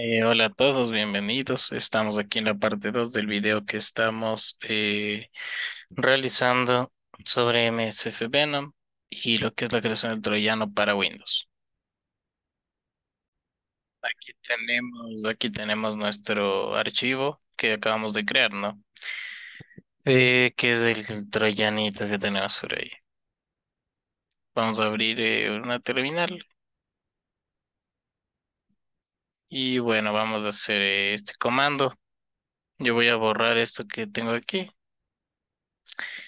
Eh, hola a todos, bienvenidos. Estamos aquí en la parte 2 del video que estamos eh, realizando sobre MSF Venom y lo que es la creación del troyano para Windows. Aquí tenemos, aquí tenemos nuestro archivo que acabamos de crear, ¿no? Eh, que es el troyanito que tenemos por ahí. Vamos a abrir una terminal y bueno, vamos a hacer este comando. Yo voy a borrar esto que tengo aquí.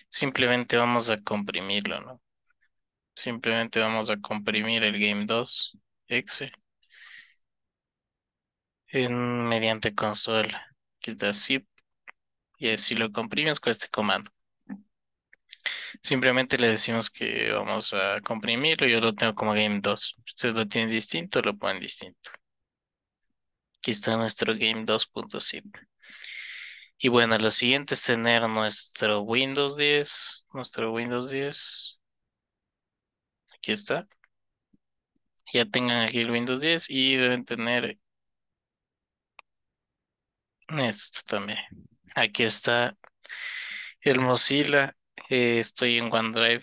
Simplemente vamos a comprimirlo, ¿no? Simplemente vamos a comprimir el game 2 exe en, mediante console que está zip y así lo comprimimos con este comando. Simplemente le decimos que vamos a comprimirlo, yo lo tengo como game 2. Ustedes lo tienen distinto, lo ponen distinto. Aquí está nuestro game 2.zip. Y bueno, lo siguiente es tener nuestro Windows 10, nuestro Windows 10. Aquí está. Ya tengan aquí el Windows 10 y deben tener esto también. Aquí está el Mozilla. eh, estoy en OneDrive.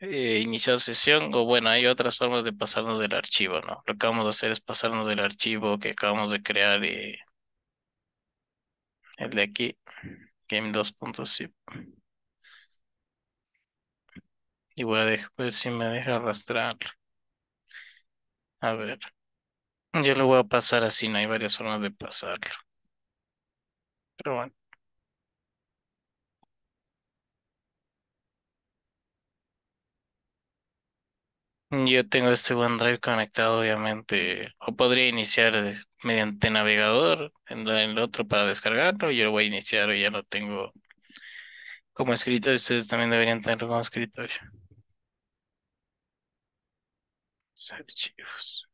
Eh, iniciado sesión, o bueno, hay otras formas de pasarnos del archivo, ¿no? Lo que vamos a hacer es pasarnos del archivo que acabamos de crear, eh, el de aquí, game 2.zip. Y voy a ver si me deja arrastrarlo. A ver. Yo lo voy a pasar así, no hay varias formas de pasarlo. Pero bueno. Yo tengo este OneDrive conectado, obviamente, o podría iniciar eh, mediante navegador en el otro para descargarlo. Yo lo voy a iniciar o ya lo tengo como escritorio. Ustedes también deberían tenerlo como escritorio. Archivos.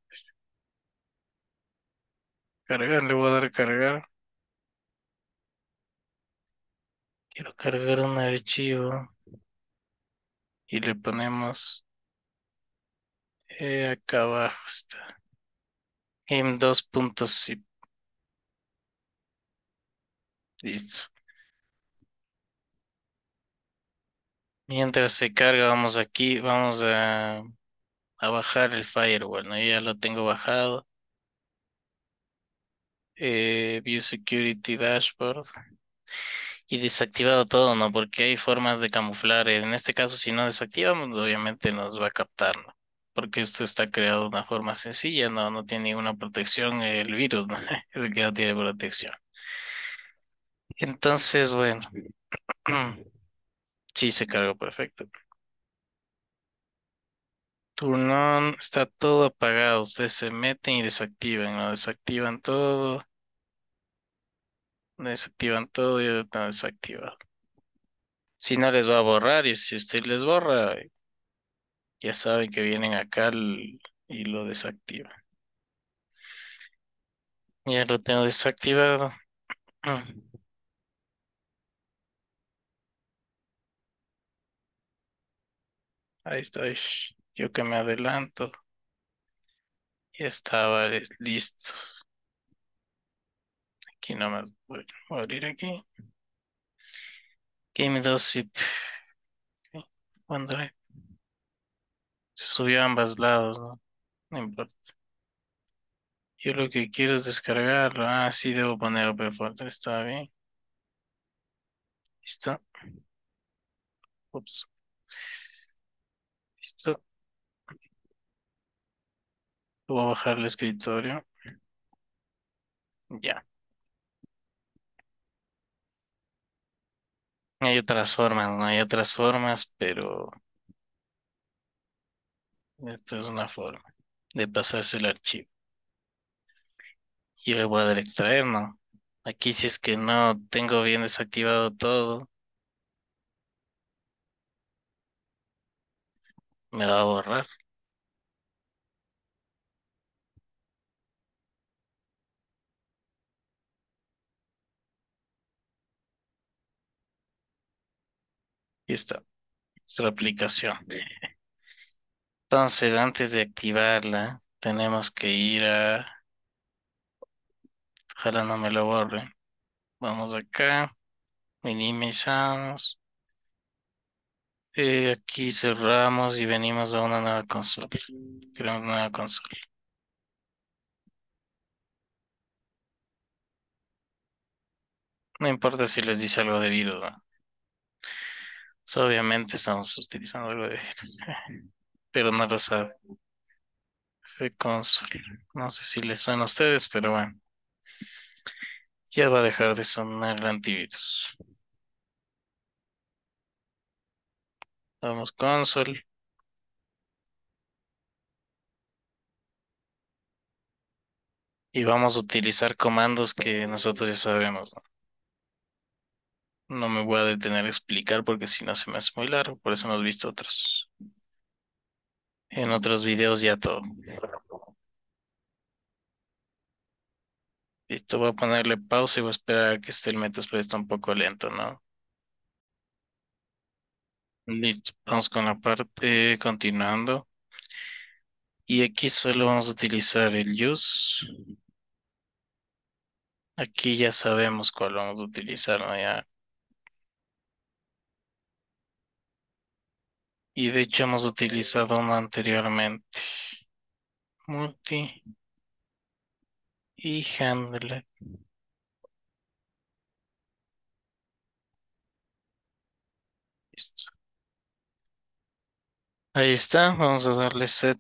Cargar, le voy a dar cargar. Quiero cargar un archivo y le ponemos eh, acá abajo está. Game2.zip. Listo. Mientras se carga, vamos aquí, vamos a, a bajar el firewall, ¿no? Ya lo tengo bajado. Eh, View Security Dashboard. Y desactivado todo, ¿no? Porque hay formas de camuflar. En este caso, si no desactivamos, obviamente nos va a captar, ¿no? Porque esto está creado de una forma sencilla, no, no tiene ninguna protección el virus, ¿no? Es el que no tiene protección. Entonces, bueno, sí se cargó perfecto. Turn está todo apagado. Ustedes se meten y desactivan, ¿no? Desactivan todo. Desactivan todo y está desactivado. Si no les va a borrar y si usted les borra, ya saben que vienen acá y lo desactivan. Ya lo tengo desactivado. Ahí estoy. Yo que me adelanto. Ya estaba listo. Aquí nomás voy a abrir aquí. Game 2 zip. OneDrive. Subió a ambos lados, ¿no? No importa. Yo lo que quiero es descargarlo. Ah, sí, debo poner OpenFolder. Está bien. Listo. Ups. Listo. Voy a bajar el escritorio. Ya. Hay otras formas, ¿no? Hay otras formas, pero esta es una forma de pasarse el archivo. Yo le voy a dar extraer, ¿no? Aquí si es que no tengo bien desactivado todo, me va a borrar. Y está, nuestra aplicación. Entonces, antes de activarla, tenemos que ir a Ojalá no me lo borre. Vamos acá, minimizamos. Eh, aquí cerramos y venimos a una nueva consola. Creamos una nueva consola. No importa si les dice algo debido, ¿no? So, obviamente estamos utilizando algo de pero no sabe. Fue console. No sé si les suena a ustedes, pero bueno. Ya va a dejar de sonar el antivirus. Vamos console. Y vamos a utilizar comandos que nosotros ya sabemos, ¿no? No me voy a detener a explicar porque si no se me hace muy largo, por eso hemos visto otros. En otros videos ya todo. Listo, voy a ponerle pausa y voy a esperar a que esté el Metaspread está un poco lento, ¿no? Listo, vamos con la parte continuando. Y aquí solo vamos a utilizar el use. Aquí ya sabemos cuál vamos a utilizar, ¿no? Ya. Y de hecho hemos utilizado uno anteriormente. Multi y handle. Ahí está, vamos a darle set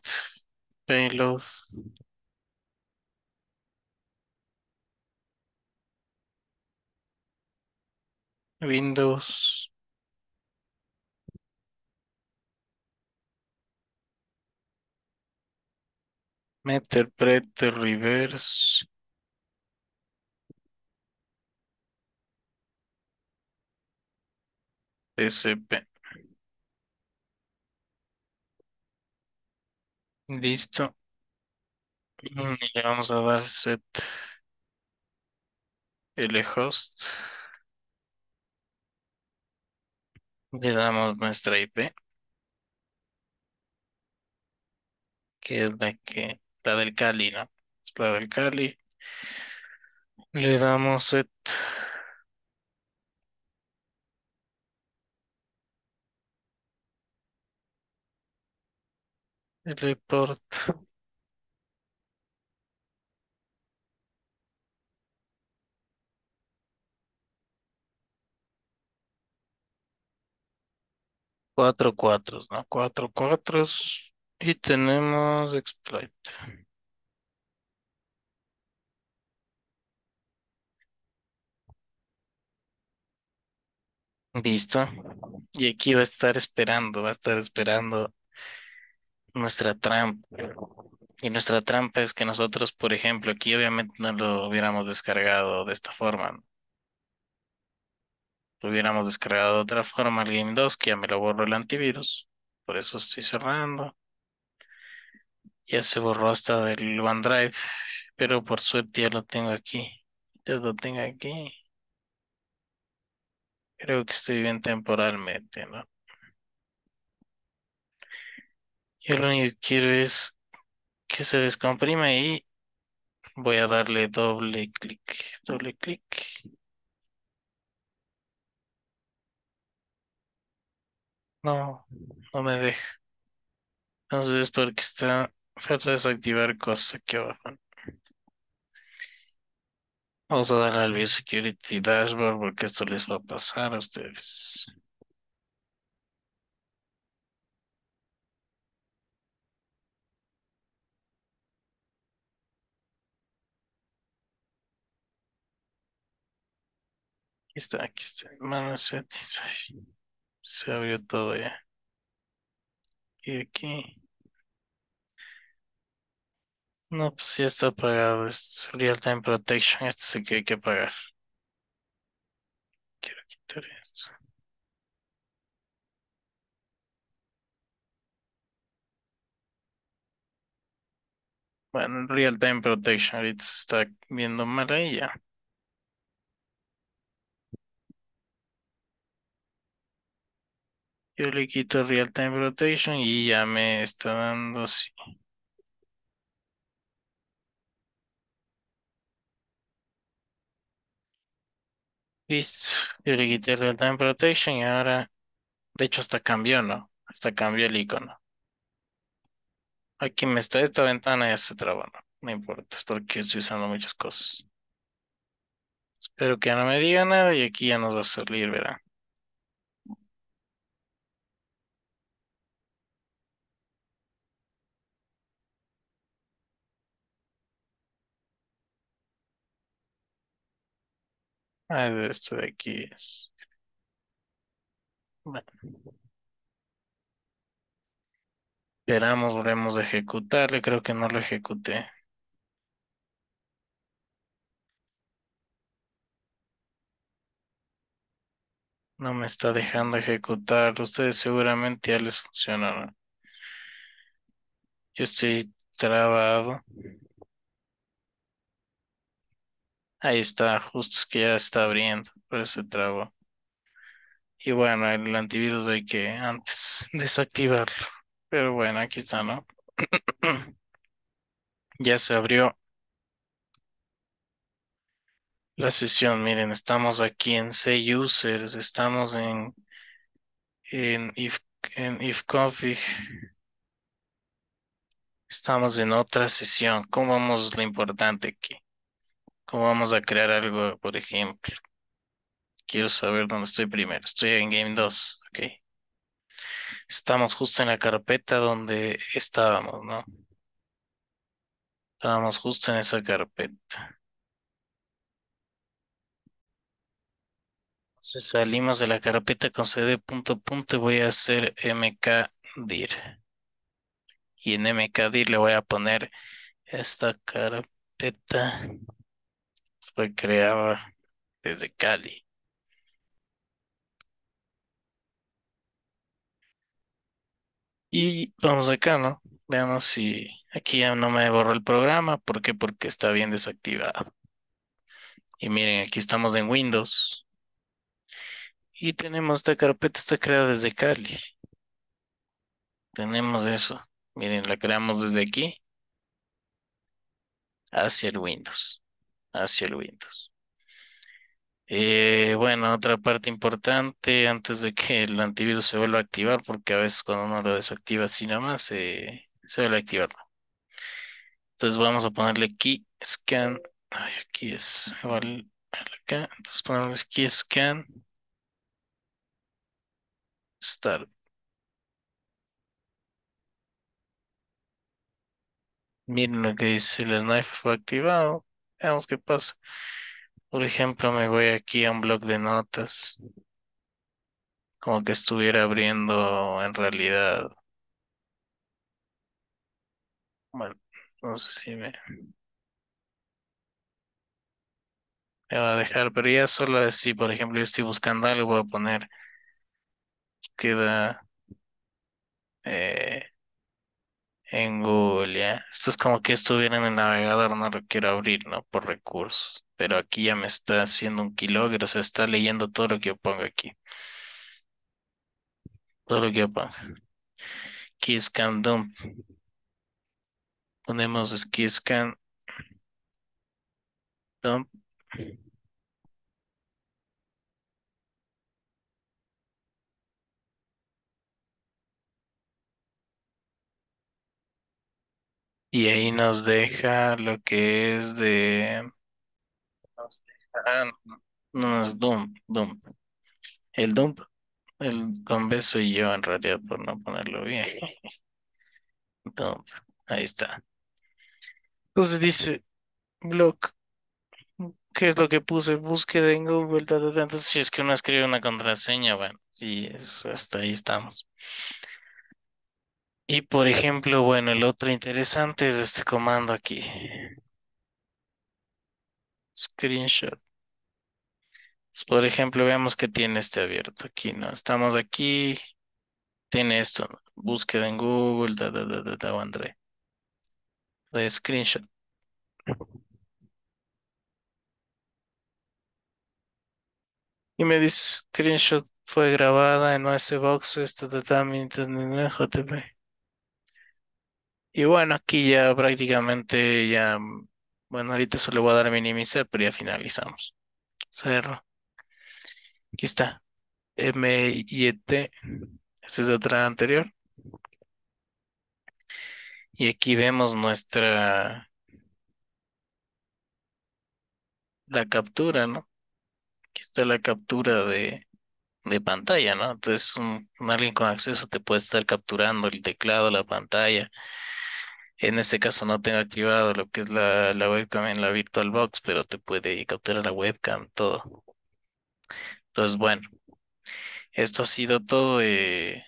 payload. Windows. Meterpret reverse. SP. Listo. Y le vamos a dar set lhost. Le damos nuestra IP, que es la que, la del Cali, ¿no? La del Cali. Le damos set report. Cuatro cuatros, ¿no? Cuatro cuatros. Y tenemos exploit. Listo. Y aquí va a estar esperando, va a estar esperando nuestra trampa. Y nuestra trampa es que nosotros, por ejemplo, aquí obviamente no lo hubiéramos descargado de esta forma. Lo hubiéramos descargado de otra forma el Game 2, que ya me lo borró el antivirus. Por eso estoy cerrando. Ya se borró hasta del OneDrive, pero por suerte ya lo tengo aquí. Ya lo tengo aquí. Creo que estoy bien temporalmente, ¿no? Yo lo único que quiero es que se descomprime y voy a darle doble clic, doble clic. No, no me deja. Entonces es porque está, falta desactivar cosas aquí abajo. Vamos a darle al View Security Dashboard porque esto les va a pasar a ustedes. Aquí está, aquí está. Ay, se abrió todo ya. Y aquí. No, pues ya está apagado. Es Real Time Protection. Este es el que hay que apagar. Quiero quitar esto. Bueno, Real Time Protection ahorita se está viendo mal ahí ya. Yo le quito Real Time Protection y ya me está dando así. Listo. Yo le quité el time protection y ahora, de hecho, hasta cambió, ¿no? Hasta cambió el icono. Aquí me está esta ventana ya se trabó, ¿no? No importa, es porque estoy usando muchas cosas. Espero que ya no me diga nada y aquí ya nos va a salir, ¿verdad? Ah, esto de aquí es. Bueno, esperamos, volvemos a ejecutarle. Creo que no lo ejecuté. No me está dejando ejecutar. Ustedes seguramente ya les funcionó, ¿no? Yo estoy trabado. Ahí está, justo es que ya está abriendo, por eso se trabó. Y bueno, el antivirus hay que antes desactivarlo. Pero bueno, aquí está, ¿no? Ya se abrió la sesión. Miren, estamos aquí en C users, estamos en, en if, en if config. Estamos en otra sesión. ¿Cómo vamos lo importante aquí? ¿Cómo vamos a crear algo, por ejemplo? Quiero saber dónde estoy primero. Estoy en Game 2, ok. Estamos justo en la carpeta donde estábamos, ¿no? Estábamos justo en esa carpeta. Entonces salimos de la carpeta con cd punto punto y voy a hacer mkdir. Y en mkdir le voy a poner esta carpeta fue creada desde Cali. Y vamos acá, ¿no? Veamos si aquí ya no me borró el programa. ¿Por qué? Porque está bien desactivado. Y miren, aquí estamos en Windows. Y tenemos esta carpeta, está creada desde Cali. Tenemos eso. Miren, la creamos desde aquí hacia el Windows. Hacia el Windows. Eh, bueno, otra parte importante antes de que el antivirus se vuelva a activar, porque a veces cuando uno lo desactiva así nada más, se vuelve a activar. Entonces vamos a ponerle aquí scan. Aquí es igual acá. Entonces ponemos aquí scan. Start. Miren lo que dice el sniper fue activado. Veamos qué pasa. Por ejemplo, me voy aquí a un blog de notas. Como que estuviera abriendo en realidad. Bueno, no sé si me, me va a dejar, pero ya solo así, por ejemplo, yo estoy buscando algo, voy a poner queda eh, en Google. Esto es como que estuviera en el navegador, no lo quiero abrir, ¿no? Por recursos. Pero aquí ya me está haciendo un kilómetro, o sea, está leyendo todo lo que yo pongo aquí. Todo lo que yo pongo. Keyscan dump. Ponemos keyscan dump. Y ahí nos deja lo que es de... nos deja- ah, no, es dump, dump. El dump, el con B soy yo en realidad por no ponerlo bien. Dump, ahí está. Entonces dice blog. ¿Qué es lo que puse? Búsqueda en Google. ta, ta, ta. Entonces, si es que uno escribe una contraseña, bueno, y es- hasta ahí estamos. Y por ejemplo, bueno, el otro interesante es este comando aquí. Screenshot. Entonces, por ejemplo, veamos que tiene este abierto aquí, ¿no? Estamos aquí, tiene esto. Búsqueda en Google, da, da, da, da, da, André. De screenshot. Y me dice, screenshot fue grabada en OS Box, esto también JTP. Y bueno, aquí ya prácticamente ya, bueno, ahorita solo voy a dar a minimizar, pero ya finalizamos. Cerro. Aquí está. M y T. Esa es otra anterior. Y aquí vemos nuestra, la captura, ¿no? Aquí está la captura de, de pantalla, ¿no? Entonces, un alguien con acceso te puede estar capturando el teclado, la pantalla. En este caso no tengo activado lo que es la, la webcam en la VirtualBox, pero te puede capturar la webcam, todo. Entonces, bueno, esto ha sido todo eh,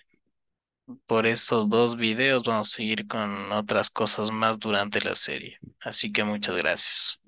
por estos dos videos. Vamos a seguir con otras cosas más durante la serie. Así que muchas gracias.